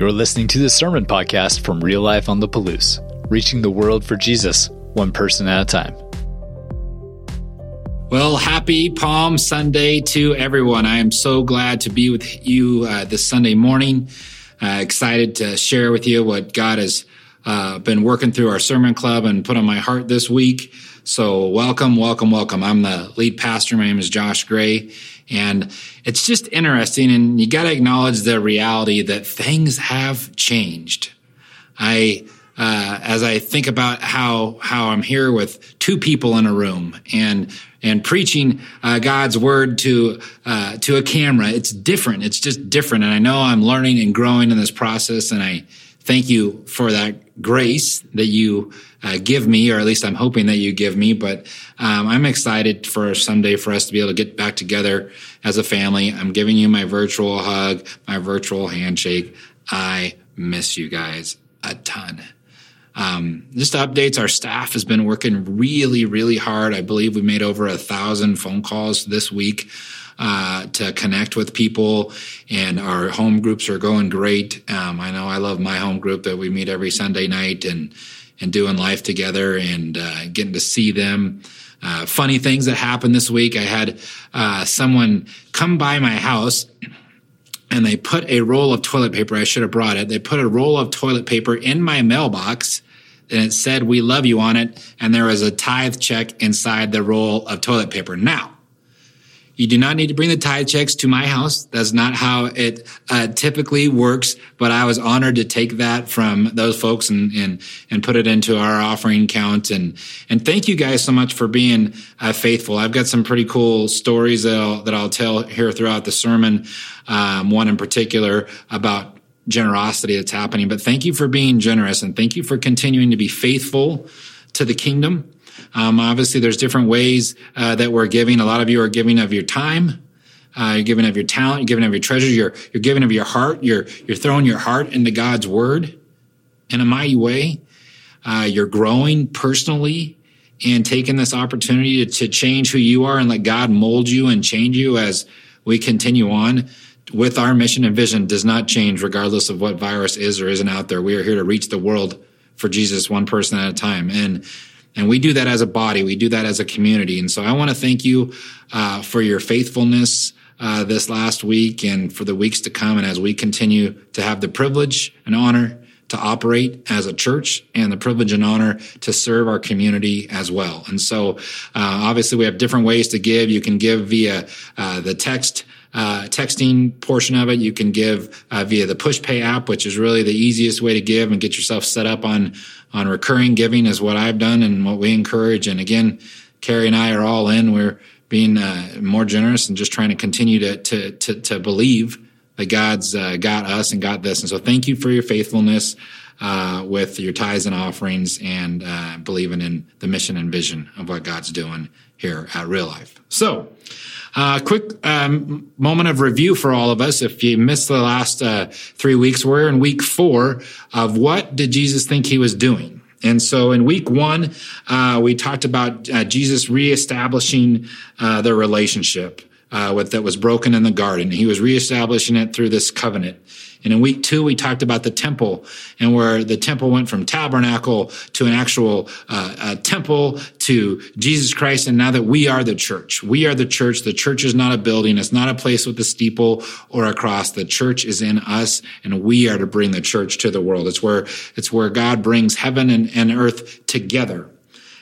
You're listening to the Sermon Podcast from Real Life on the Palouse, reaching the world for Jesus, one person at a time. Well, happy Palm Sunday to everyone. I am so glad to be with you uh, this Sunday morning. Uh, excited to share with you what God has uh, been working through our sermon club and put on my heart this week. So, welcome, welcome, welcome. I'm the lead pastor. My name is Josh Gray. And it's just interesting. And you got to acknowledge the reality that things have changed. I, uh, as I think about how how I'm here with two people in a room and and preaching uh, God's word to uh, to a camera, it's different. It's just different, and I know I'm learning and growing in this process. And I thank you for that grace that you uh, give me, or at least I'm hoping that you give me. But um, I'm excited for someday for us to be able to get back together as a family. I'm giving you my virtual hug, my virtual handshake. I miss you guys a ton. Um, just updates. Our staff has been working really, really hard. I believe we made over a thousand phone calls this week. Uh, to connect with people and our home groups are going great. Um, I know I love my home group that we meet every Sunday night and, and doing life together and, uh, getting to see them. Uh, funny things that happened this week. I had, uh, someone come by my house and they put a roll of toilet paper. I should have brought it. They put a roll of toilet paper in my mailbox and it said, we love you on it. And there was a tithe check inside the roll of toilet paper. Now, you do not need to bring the tithe checks to my house. That's not how it uh, typically works. But I was honored to take that from those folks and and and put it into our offering count. And and thank you guys so much for being uh, faithful. I've got some pretty cool stories that I'll that I'll tell here throughout the sermon. Um, one in particular about generosity that's happening. But thank you for being generous and thank you for continuing to be faithful to the kingdom. Um, obviously, there's different ways uh, that we're giving. A lot of you are giving of your time. Uh, you're giving of your talent. You're giving of your treasure. You're you're giving of your heart. You're you're throwing your heart into God's word in a mighty way. Uh, you're growing personally and taking this opportunity to, to change who you are and let God mold you and change you as we continue on with our mission and vision does not change regardless of what virus is or isn't out there. We are here to reach the world for Jesus one person at a time. And and we do that as a body. We do that as a community. And so I want to thank you uh, for your faithfulness uh, this last week and for the weeks to come. And as we continue to have the privilege and honor to operate as a church and the privilege and honor to serve our community as well. And so, uh, obviously, we have different ways to give. You can give via uh, the text uh, texting portion of it. You can give uh, via the PushPay app, which is really the easiest way to give and get yourself set up on on recurring giving is what I've done and what we encourage. And again, Carrie and I are all in. We're being uh, more generous and just trying to continue to to to, to believe that God's uh, got us and got this. And so, thank you for your faithfulness. Uh, with your tithes and offerings and uh, believing in the mission and vision of what God's doing here at Real Life. So, uh, quick um, moment of review for all of us. If you missed the last uh, three weeks, we're in week four of what did Jesus think he was doing? And so in week one, uh, we talked about uh, Jesus reestablishing uh, the relationship uh, with, that was broken in the garden. He was reestablishing it through this covenant. And in week two, we talked about the temple and where the temple went from tabernacle to an actual uh, temple to Jesus Christ. And now that we are the church, we are the church. The church is not a building. It's not a place with a steeple or a cross. The church is in us and we are to bring the church to the world. It's where, it's where God brings heaven and, and earth together.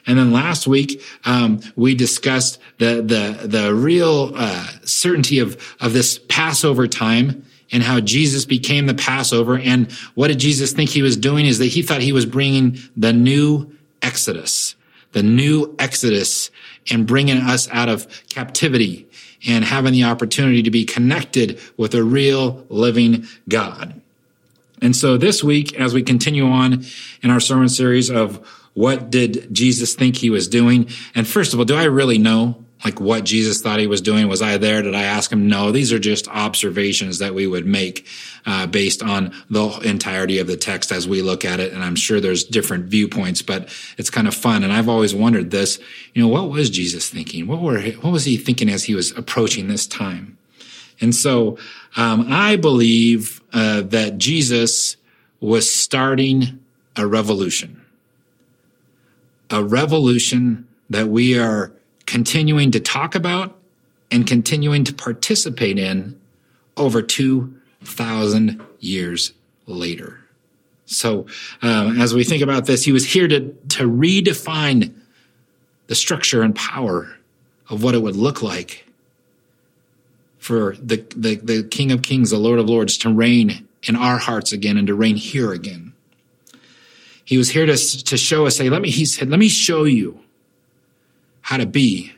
And then last week, um, we discussed the, the, the real, uh, certainty of, of this Passover time and how Jesus became the Passover. And what did Jesus think he was doing is that he thought he was bringing the new Exodus, the new Exodus and bringing us out of captivity and having the opportunity to be connected with a real living God. And so this week, as we continue on in our sermon series of what did Jesus think he was doing? And first of all, do I really know? Like what Jesus thought he was doing. Was I there? Did I ask him? No, these are just observations that we would make uh, based on the entirety of the text as we look at it. And I'm sure there's different viewpoints, but it's kind of fun. And I've always wondered this, you know, what was Jesus thinking? What were, what was he thinking as he was approaching this time? And so um, I believe uh, that Jesus was starting a revolution, a revolution that we are continuing to talk about and continuing to participate in over 2,000 years later. So, um, as we think about this, he was here to, to redefine the structure and power of what it would look like for the, the, the King of Kings, the Lord of Lords, to reign in our hearts again and to reign here again. He was here to, to show us, say, let me, he said, let me show you how to be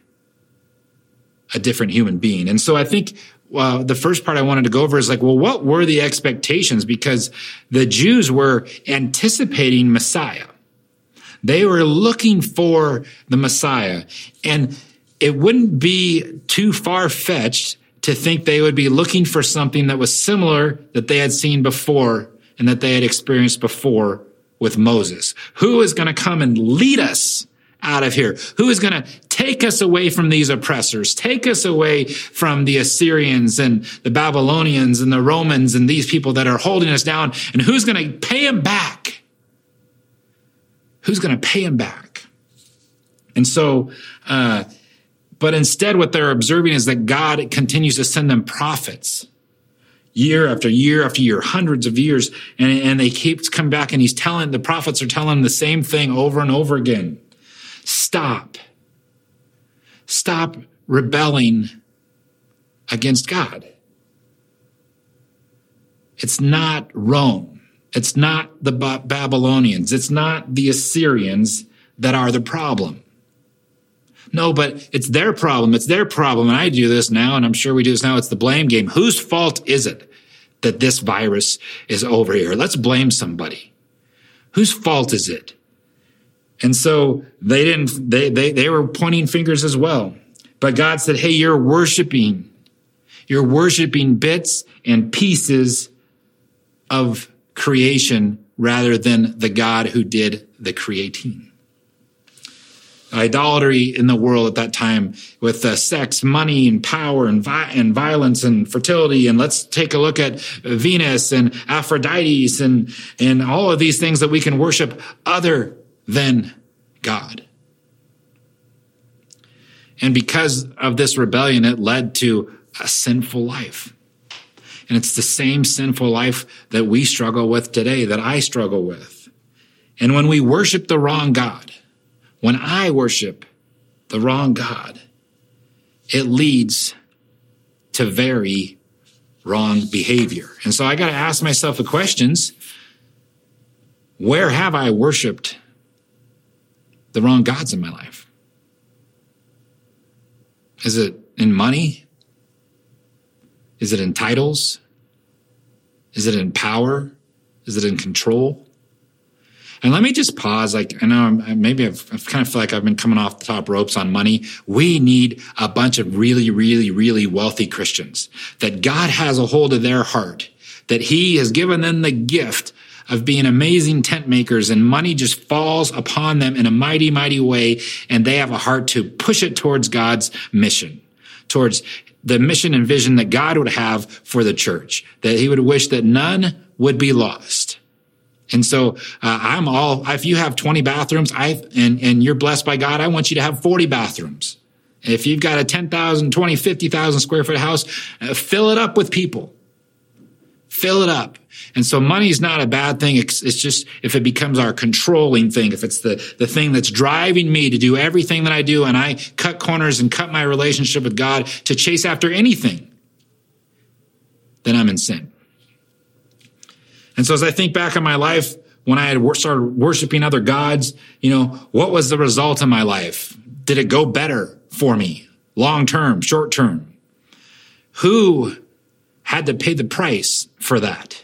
a different human being. And so I think well, the first part I wanted to go over is like, well, what were the expectations? Because the Jews were anticipating Messiah. They were looking for the Messiah. And it wouldn't be too far fetched to think they would be looking for something that was similar that they had seen before and that they had experienced before with Moses. Who is going to come and lead us out of here? Who is going to take us away from these oppressors? Take us away from the Assyrians and the Babylonians and the Romans and these people that are holding us down. And who's going to pay them back? Who's going to pay them back? And so, uh, but instead, what they're observing is that God continues to send them prophets year after year after year, hundreds of years, and, and they keep coming back and he's telling, the prophets are telling the same thing over and over again. Stop. Stop rebelling against God. It's not Rome. It's not the Babylonians. It's not the Assyrians that are the problem. No, but it's their problem. It's their problem. And I do this now, and I'm sure we do this now. It's the blame game. Whose fault is it that this virus is over here? Let's blame somebody. Whose fault is it? And so they didn't, they, they, they were pointing fingers as well. But God said, Hey, you're worshiping, you're worshiping bits and pieces of creation rather than the God who did the creating idolatry in the world at that time with uh, sex, money, and power, and, vi- and violence, and fertility. And let's take a look at Venus and Aphrodite and, and all of these things that we can worship other than God. And because of this rebellion, it led to a sinful life. And it's the same sinful life that we struggle with today, that I struggle with. And when we worship the wrong God, when I worship the wrong God, it leads to very wrong behavior. And so I got to ask myself the questions where have I worshiped the wrong gods in my life? Is it in money? Is it in titles? Is it in power? Is it in control? And let me just pause. Like, I know I'm, maybe I've, I've kind of feel like I've been coming off the top ropes on money. We need a bunch of really, really, really wealthy Christians that God has a hold of their heart, that he has given them the gift of being amazing tent makers and money just falls upon them in a mighty, mighty way. And they have a heart to push it towards God's mission, towards the mission and vision that God would have for the church, that he would wish that none would be lost. And so uh, I'm all, if you have 20 bathrooms, I, and, and you're blessed by God, I want you to have 40 bathrooms. If you've got a 10,000, 20, 50,000 square foot house, uh, fill it up with people. Fill it up. And so money is not a bad thing. It's, it's, just if it becomes our controlling thing, if it's the, the thing that's driving me to do everything that I do and I cut corners and cut my relationship with God to chase after anything, then I'm in sin. And so as I think back on my life, when I had started worshiping other gods, you know, what was the result of my life? Did it go better for me? Long term, short term? Who had to pay the price for that?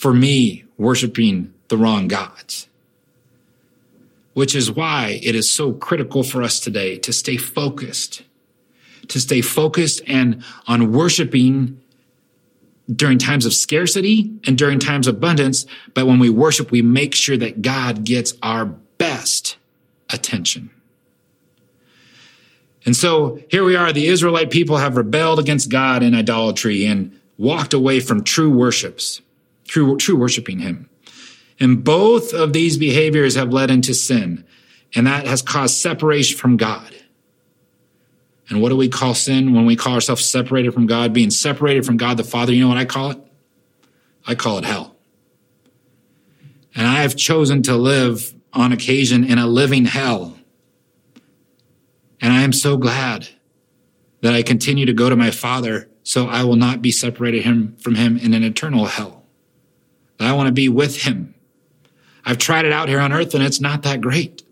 For me worshiping the wrong gods. Which is why it is so critical for us today to stay focused, to stay focused and on worshiping during times of scarcity and during times of abundance. But when we worship, we make sure that God gets our best attention. And so here we are. The Israelite people have rebelled against God in idolatry and walked away from true worships, true, true worshiping him. And both of these behaviors have led into sin, and that has caused separation from God. And what do we call sin when we call ourselves separated from God? Being separated from God the Father, you know what I call it? I call it hell. And I have chosen to live on occasion in a living hell. And I am so glad that I continue to go to my Father so I will not be separated him from him in an eternal hell. That I want to be with him. I've tried it out here on earth and it's not that great.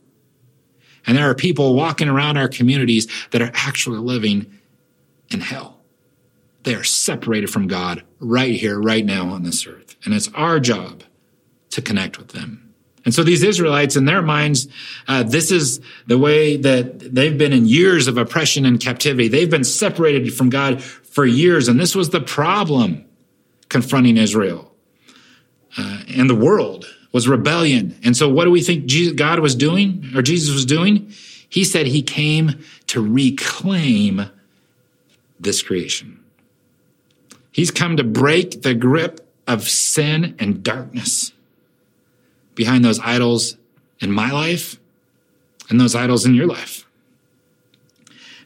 And there are people walking around our communities that are actually living in hell. They are separated from God right here, right now on this earth. And it's our job to connect with them. And so these Israelites, in their minds, uh, this is the way that they've been in years of oppression and captivity. They've been separated from God for years. And this was the problem confronting Israel uh, and the world was rebellion. And so what do we think Jesus, God was doing or Jesus was doing? He said he came to reclaim this creation. He's come to break the grip of sin and darkness behind those idols in my life and those idols in your life.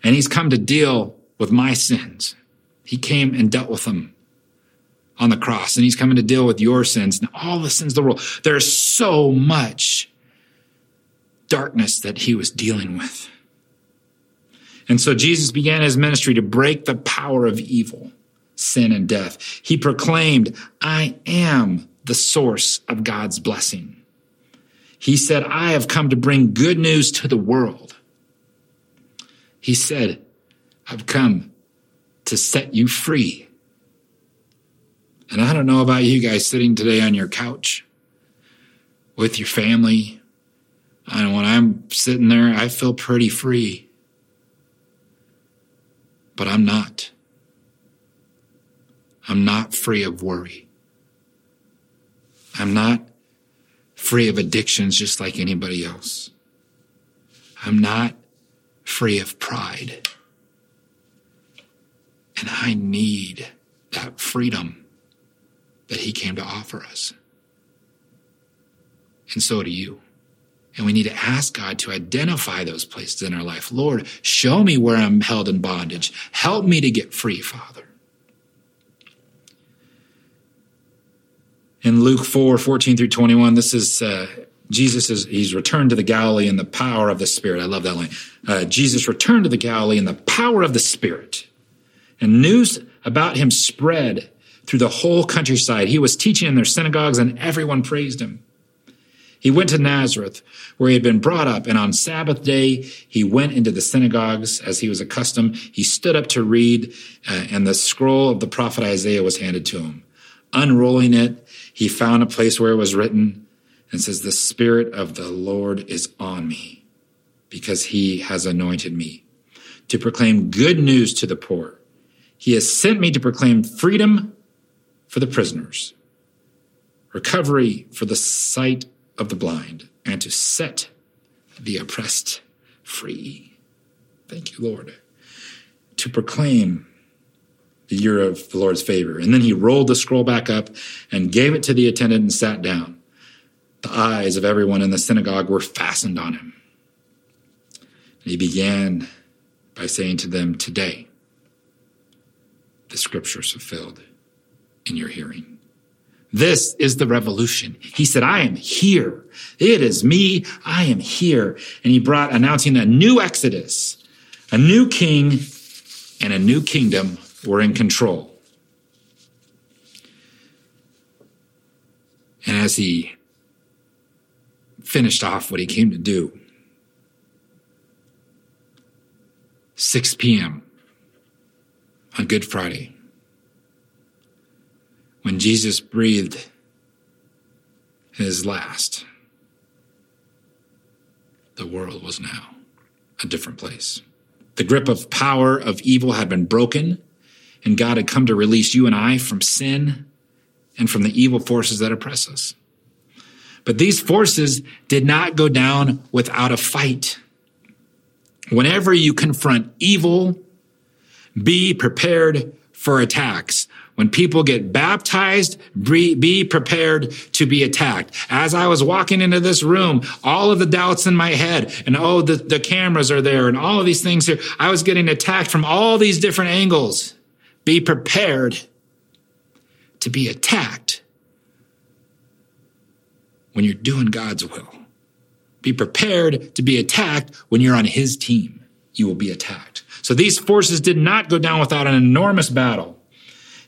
And he's come to deal with my sins. He came and dealt with them on the cross, and he's coming to deal with your sins and all the sins of the world. There's so much darkness that he was dealing with. And so Jesus began his ministry to break the power of evil, sin, and death. He proclaimed, I am the source of God's blessing. He said, I have come to bring good news to the world. He said, I've come to set you free. And I don't know about you guys sitting today on your couch with your family. And when I'm sitting there, I feel pretty free. But I'm not. I'm not free of worry. I'm not free of addictions just like anybody else. I'm not free of pride. And I need that freedom that he came to offer us. And so do you. And we need to ask God to identify those places in our life. Lord, show me where I'm held in bondage. Help me to get free, Father. in Luke 4 14 through 21, this is uh, Jesus is he's returned to the Galilee in the power of the Spirit. I love that line. Uh, Jesus returned to the Galilee in the power of the Spirit, and news about him spread through the whole countryside. He was teaching in their synagogues, and everyone praised him. He went to Nazareth, where he had been brought up, and on Sabbath day he went into the synagogues as he was accustomed. He stood up to read, uh, and the scroll of the prophet Isaiah was handed to him. Unrolling it, he found a place where it was written and says, The Spirit of the Lord is on me because he has anointed me to proclaim good news to the poor. He has sent me to proclaim freedom for the prisoners, recovery for the sight of the blind, and to set the oppressed free. Thank you, Lord. To proclaim the year of the Lord's favor. And then he rolled the scroll back up and gave it to the attendant and sat down. The eyes of everyone in the synagogue were fastened on him. And he began by saying to them, Today, the scriptures fulfilled in your hearing. This is the revolution. He said, I am here. It is me. I am here. And he brought announcing a new Exodus, a new king, and a new kingdom were in control. And as he finished off what he came to do, 6 p.m. on Good Friday, when Jesus breathed his last, the world was now a different place. The grip of power of evil had been broken and God had come to release you and I from sin and from the evil forces that oppress us. But these forces did not go down without a fight. Whenever you confront evil, be prepared for attacks. When people get baptized, be, prepared to be attacked. As I was walking into this room, all of the doubts in my head and oh, the, the cameras are there and all of these things here, I was getting attacked from all these different angles. Be prepared to be attacked when you're doing God's will. Be prepared to be attacked when you're on his team. You will be attacked. So these forces did not go down without an enormous battle.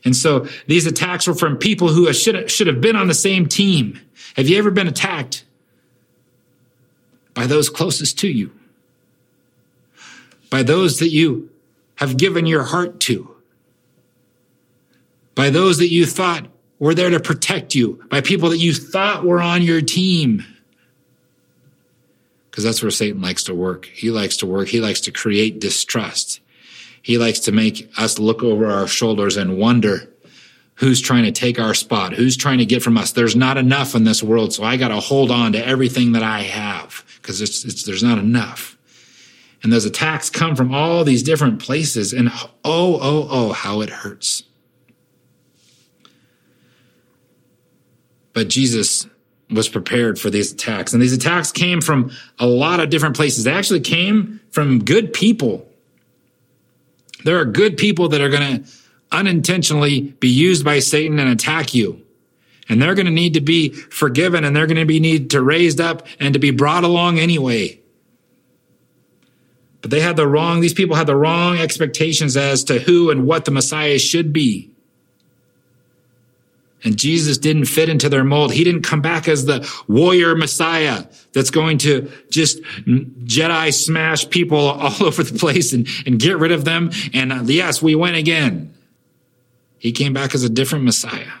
And so these attacks were from people who should, should have been on the same team. Have you ever been attacked by those closest to you? By those that you have given your heart to? By those that you thought were there to protect you? By people that you thought were on your team? because that's where Satan likes to work. He likes to work. He likes to create distrust. He likes to make us look over our shoulders and wonder who's trying to take our spot, who's trying to get from us. There's not enough in this world, so I got to hold on to everything that I have because there's not enough. And those attacks come from all these different places, and oh, oh, oh, how it hurts. But Jesus was prepared for these attacks. And these attacks came from a lot of different places. They actually came from good people. There are good people that are going to unintentionally be used by Satan and attack you. And they're going to need to be forgiven and they're going to be need to raised up and to be brought along anyway. But they had the wrong, these people had the wrong expectations as to who and what the Messiah should be. And Jesus didn't fit into their mold. He didn't come back as the warrior Messiah that's going to just Jedi smash people all over the place and, and get rid of them. And uh, yes, we win again. He came back as a different Messiah.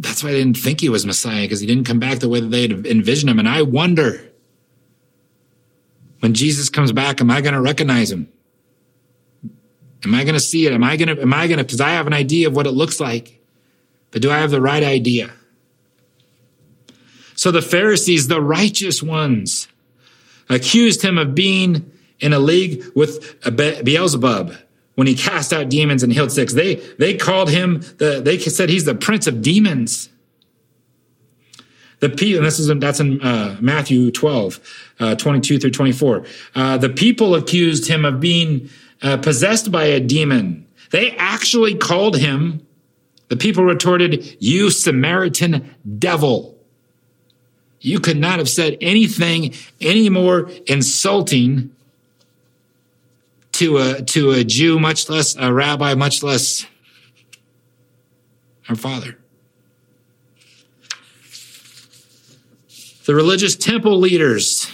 That's why I didn't think he was Messiah because he didn't come back the way that they had envisioned him. And I wonder when Jesus comes back, am I going to recognize him? Am I going to see it? Am I going to, am I going to, because I have an idea of what it looks like, but do I have the right idea? So the Pharisees, the righteous ones, accused him of being in a league with Beelzebub when he cast out demons and healed sick. They, they called him the, they said he's the prince of demons. The people, and this is, that's in uh, Matthew 12, uh, 22 through 24. Uh, the people accused him of being uh, possessed by a demon. They actually called him, the people retorted, you Samaritan devil. You could not have said anything any more insulting to a, to a Jew, much less a rabbi, much less our father. The religious temple leaders,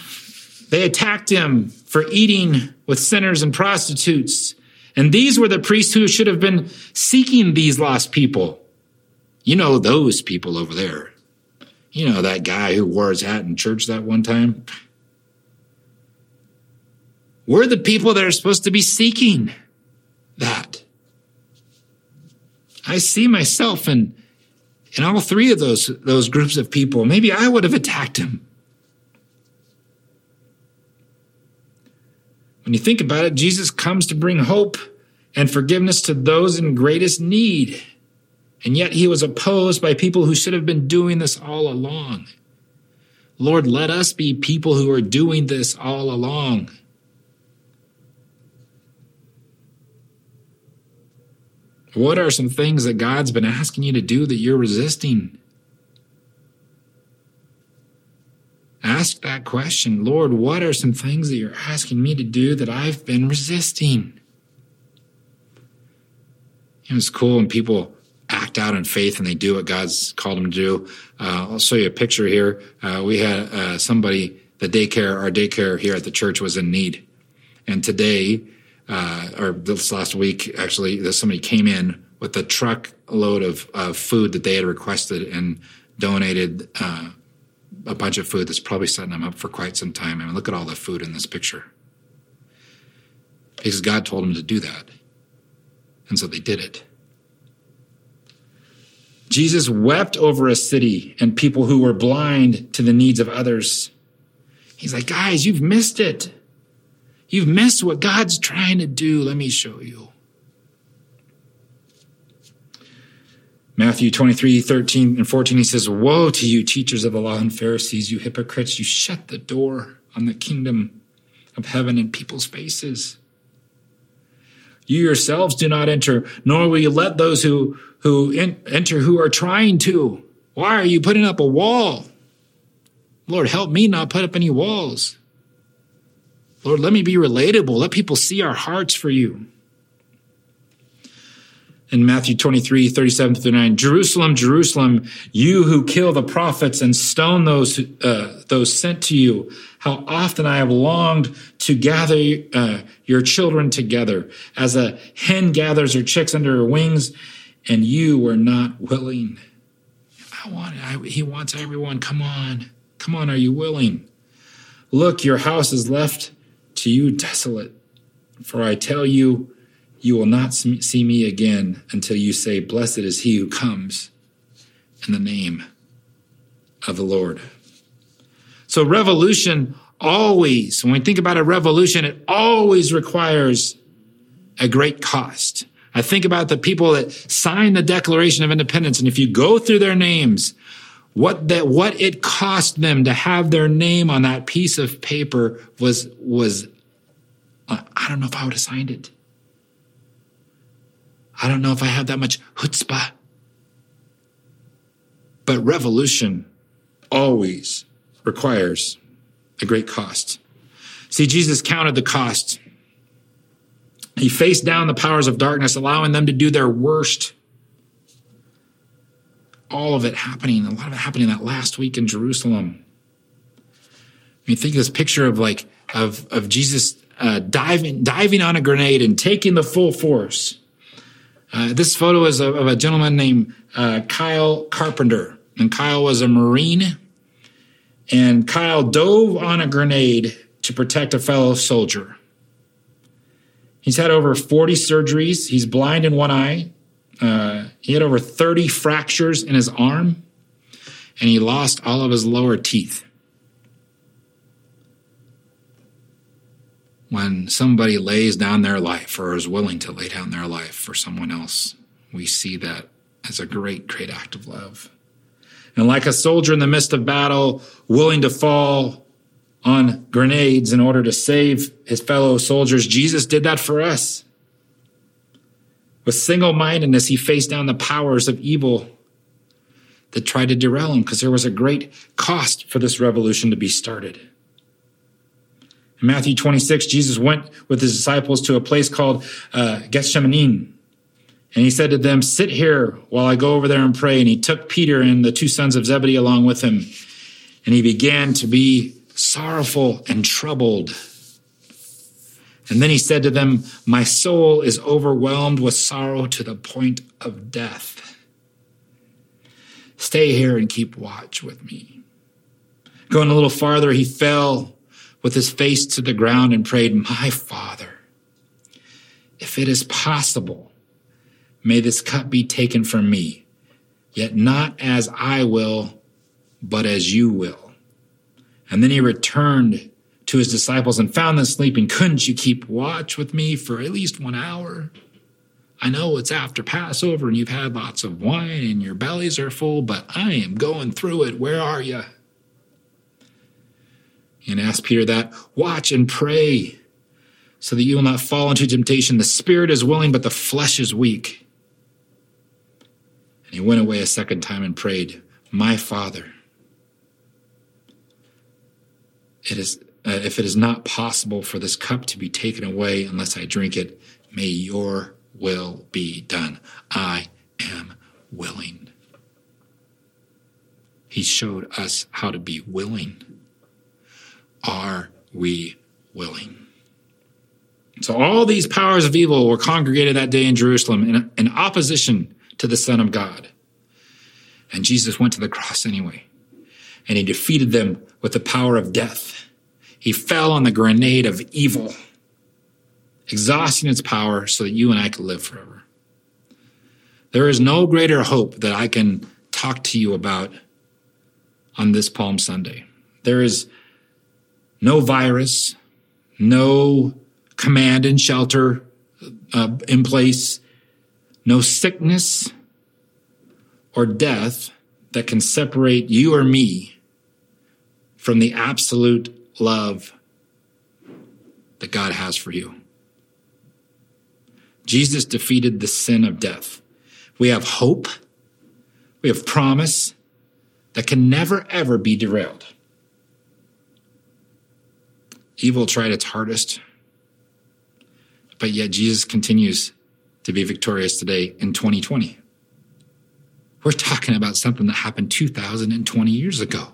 they attacked him for eating with sinners and prostitutes. And these were the priests who should have been seeking these lost people. You know those people over there. You know that guy who wore his hat in church that one time. We're the people that are supposed to be seeking that. I see myself in, in all three of those, those groups of people. Maybe I would have attacked him. When you think about it, Jesus comes to bring hope and forgiveness to those in greatest need. And yet he was opposed by people who should have been doing this all along. Lord, let us be people who are doing this all along. What are some things that God's been asking you to do that you're resisting? Ask that question Lord, what are some things that you're asking me to do that I've been resisting? it's cool when people act out in faith and they do what God's called them to do. Uh, I'll show you a picture here. Uh, we had uh, somebody, the daycare, our daycare here at the church was in need. And today, uh, or this last week, actually, somebody came in with a truckload of, of food that they had requested and donated uh, a bunch of food that's probably setting them up for quite some time. I mean, look at all the food in this picture. Because God told them to do that. And so they did it. Jesus wept over a city and people who were blind to the needs of others. He's like, guys, you've missed it. You've missed what God's trying to do. Let me show you. Matthew 23, 13 and 14, he says, Woe to you, teachers of the law and Pharisees, you hypocrites, you shut the door on the kingdom of heaven in people's faces. You yourselves do not enter, nor will you let those who, who in, enter who are trying to. Why are you putting up a wall? Lord, help me not put up any walls. Lord, let me be relatable. Let people see our hearts for you in Matthew 23, 37 through 9. Jerusalem, Jerusalem, you who kill the prophets and stone those, uh, those sent to you. How often I have longed to gather uh, your children together as a hen gathers her chicks under her wings, and you were not willing. I want I, he wants everyone. Come on. Come on. Are you willing? Look, your house is left to you desolate. For I tell you, you will not see me again until you say, Blessed is he who comes in the name of the Lord. So, revolution always, when we think about a revolution, it always requires a great cost. I think about the people that signed the Declaration of Independence, and if you go through their names, what that what it cost them to have their name on that piece of paper was was uh, I don't know if I would have signed it. I don't know if I have that much chutzpah. But revolution always requires a great cost. See, Jesus counted the cost. He faced down the powers of darkness, allowing them to do their worst. All of it happening, a lot of it happening that last week in Jerusalem. I mean, think of this picture of like of of Jesus uh, diving diving on a grenade and taking the full force uh, this photo is of, of a gentleman named uh, Kyle Carpenter. And Kyle was a Marine. And Kyle dove on a grenade to protect a fellow soldier. He's had over 40 surgeries. He's blind in one eye. Uh, he had over 30 fractures in his arm. And he lost all of his lower teeth. When somebody lays down their life or is willing to lay down their life for someone else, we see that as a great, great act of love. And like a soldier in the midst of battle, willing to fall on grenades in order to save his fellow soldiers, Jesus did that for us. With single mindedness, he faced down the powers of evil that tried to derail him because there was a great cost for this revolution to be started. Matthew 26, Jesus went with his disciples to a place called uh, Gethsemane. And he said to them, Sit here while I go over there and pray. And he took Peter and the two sons of Zebedee along with him. And he began to be sorrowful and troubled. And then he said to them, My soul is overwhelmed with sorrow to the point of death. Stay here and keep watch with me. Going a little farther, he fell with his face to the ground and prayed, My Father, if it is possible, may this cup be taken from me, yet not as I will, but as you will. And then he returned to his disciples and found them sleeping. Couldn't you keep watch with me for at least one hour? I know it's after Passover and you've had lots of wine and your bellies are full, but I am going through it. Where are you? And ask Peter that. Watch and pray so that you will not fall into temptation. The spirit is willing, but the flesh is weak. And he went away a second time and prayed, My Father, it is, uh, if it is not possible for this cup to be taken away unless I drink it, may your will be done. I am willing. He showed us how to be willing. Are we willing? So all these powers of evil were congregated that day in Jerusalem in, in opposition to the Son of God. And Jesus went to the cross anyway. And he defeated them with the power of death. He fell on the grenade of evil, exhausting its power so that you and I could live forever. There is no greater hope that I can talk to you about on this Palm Sunday. There is no virus, no command and shelter uh, in place, no sickness or death that can separate you or me from the absolute love that God has for you. Jesus defeated the sin of death. We have hope. We have promise that can never, ever be derailed. Evil tried its hardest, but yet Jesus continues to be victorious today in 2020. We're talking about something that happened 2020 years ago.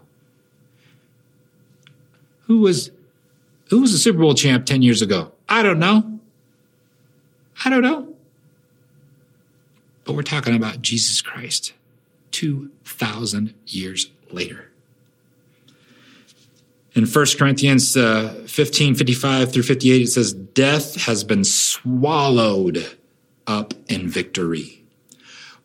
Who was who was the Super Bowl champ 10 years ago? I don't know. I don't know. But we're talking about Jesus Christ 2,000 years later. In 1 Corinthians uh, 15 55 through 58, it says, Death has been swallowed up in victory.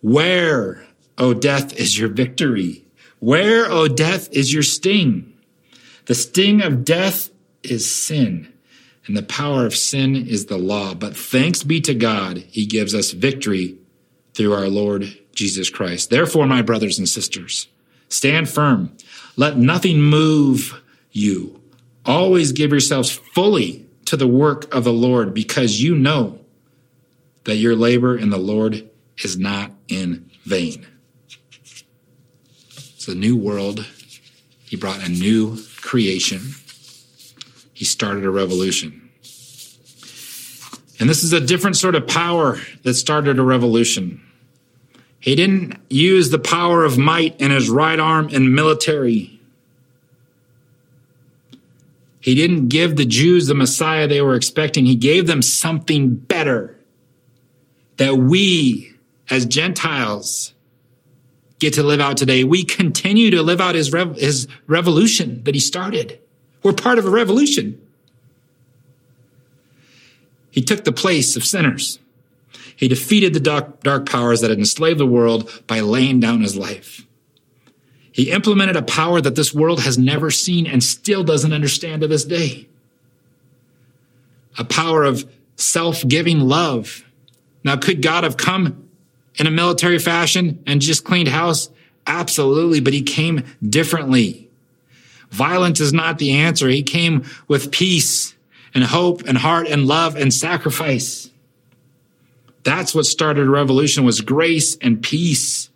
Where, O death, is your victory? Where, O death, is your sting? The sting of death is sin, and the power of sin is the law. But thanks be to God, he gives us victory through our Lord Jesus Christ. Therefore, my brothers and sisters, stand firm. Let nothing move you. Always give yourselves fully to the work of the Lord because you know that your labor in the Lord is not in vain. It's a new world. He brought a new creation. He started a revolution. And this is a different sort of power that started a revolution. He didn't use the power of might in his right arm in military. He didn't give the Jews the Messiah they were expecting. He gave them something better that we as Gentiles get to live out today. We continue to live out his, rev- his revolution that he started. We're part of a revolution. He took the place of sinners. He defeated the dark, dark powers that had enslaved the world by laying down his life. He implemented a power that this world has never seen and still doesn't understand to this day. A power of self giving love. Now, could God have come in a military fashion and just cleaned house? Absolutely, but he came differently. Violence is not the answer. He came with peace and hope and heart and love and sacrifice. That's what started a revolution was grace and peace.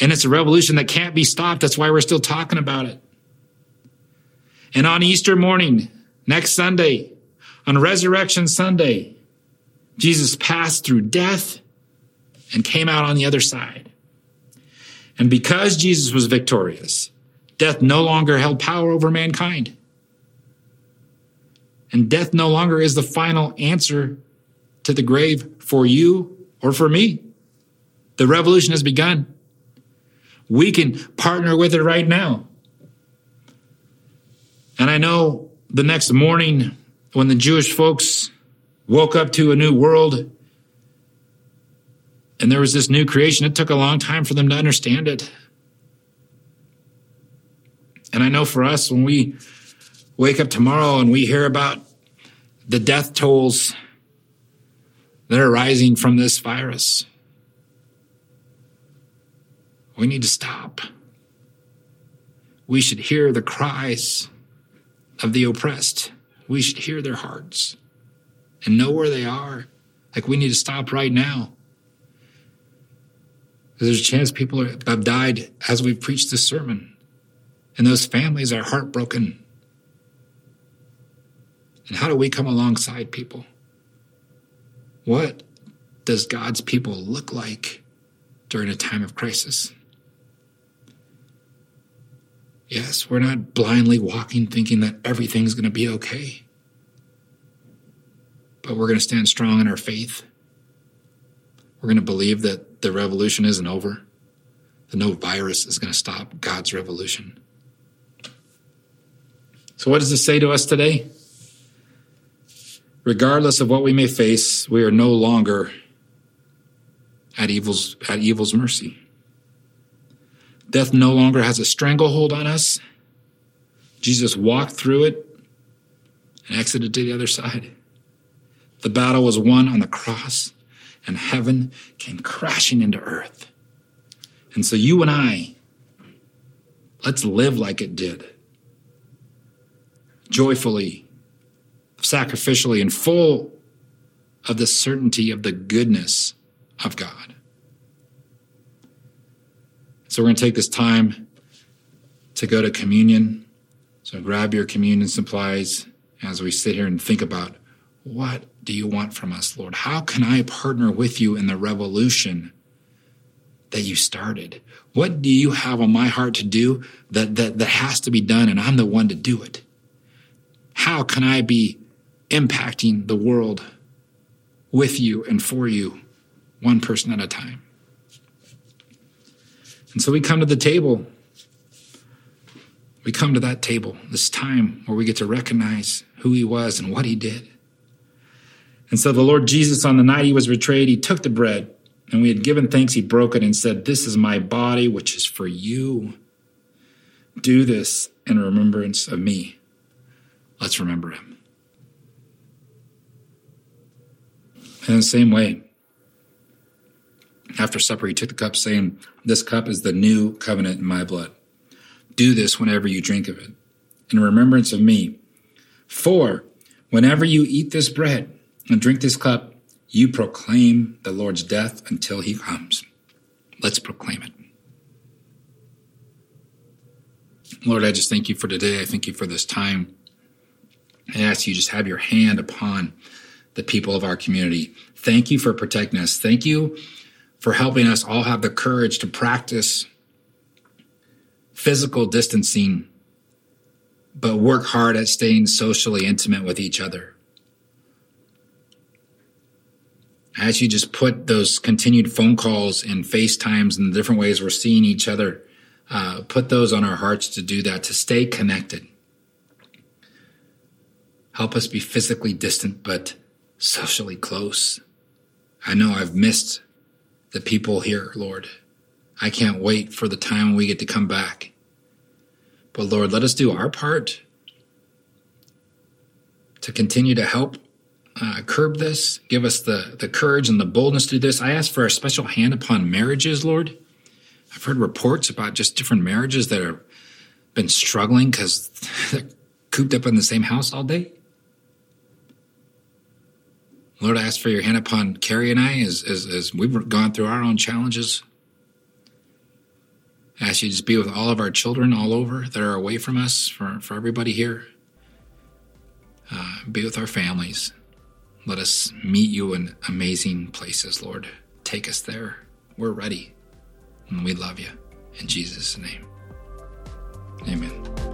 And it's a revolution that can't be stopped. That's why we're still talking about it. And on Easter morning, next Sunday, on Resurrection Sunday, Jesus passed through death and came out on the other side. And because Jesus was victorious, death no longer held power over mankind. And death no longer is the final answer to the grave for you or for me. The revolution has begun. We can partner with it right now. And I know the next morning when the Jewish folks woke up to a new world and there was this new creation, it took a long time for them to understand it. And I know for us, when we wake up tomorrow and we hear about the death tolls that are rising from this virus. We need to stop. We should hear the cries of the oppressed. We should hear their hearts and know where they are. Like we need to stop right now. There's a chance people have died as we've preached this sermon. And those families are heartbroken. And how do we come alongside people? What does God's people look like during a time of crisis? Yes, we're not blindly walking thinking that everything's going to be okay. But we're going to stand strong in our faith. We're going to believe that the revolution isn't over, that no virus is going to stop God's revolution. So, what does this say to us today? Regardless of what we may face, we are no longer at evil's, at evil's mercy. Death no longer has a stranglehold on us. Jesus walked through it and exited to the other side. The battle was won on the cross, and heaven came crashing into earth. And so you and I, let's live like it did. Joyfully, sacrificially, and full of the certainty of the goodness of God. So we're going to take this time to go to communion. So grab your communion supplies as we sit here and think about what do you want from us, Lord? How can I partner with you in the revolution that you started? What do you have on my heart to do that, that, that has to be done and I'm the one to do it? How can I be impacting the world with you and for you, one person at a time? And so we come to the table. We come to that table, this time where we get to recognize who he was and what he did. And so the Lord Jesus, on the night he was betrayed, he took the bread and we had given thanks. He broke it and said, This is my body, which is for you. Do this in remembrance of me. Let's remember him. In the same way, after supper, he took the cup, saying, This cup is the new covenant in my blood. Do this whenever you drink of it, in remembrance of me. For whenever you eat this bread and drink this cup, you proclaim the Lord's death until he comes. Let's proclaim it. Lord, I just thank you for today. I thank you for this time. I ask you just have your hand upon the people of our community. Thank you for protecting us. Thank you for helping us all have the courage to practice physical distancing, but work hard at staying socially intimate with each other. As you just put those continued phone calls and FaceTimes and the different ways we're seeing each other, uh, put those on our hearts to do that, to stay connected. Help us be physically distant, but socially close. I know I've missed the people here, Lord. I can't wait for the time we get to come back. But Lord, let us do our part to continue to help uh, curb this. Give us the, the courage and the boldness to do this. I ask for a special hand upon marriages, Lord. I've heard reports about just different marriages that have been struggling because they're cooped up in the same house all day. Lord, I ask for your hand upon Carrie and I as, as, as we've gone through our own challenges. I ask you to be with all of our children all over that are away from us, for, for everybody here. Uh, be with our families. Let us meet you in amazing places, Lord. Take us there. We're ready. And we love you. In Jesus' name. Amen.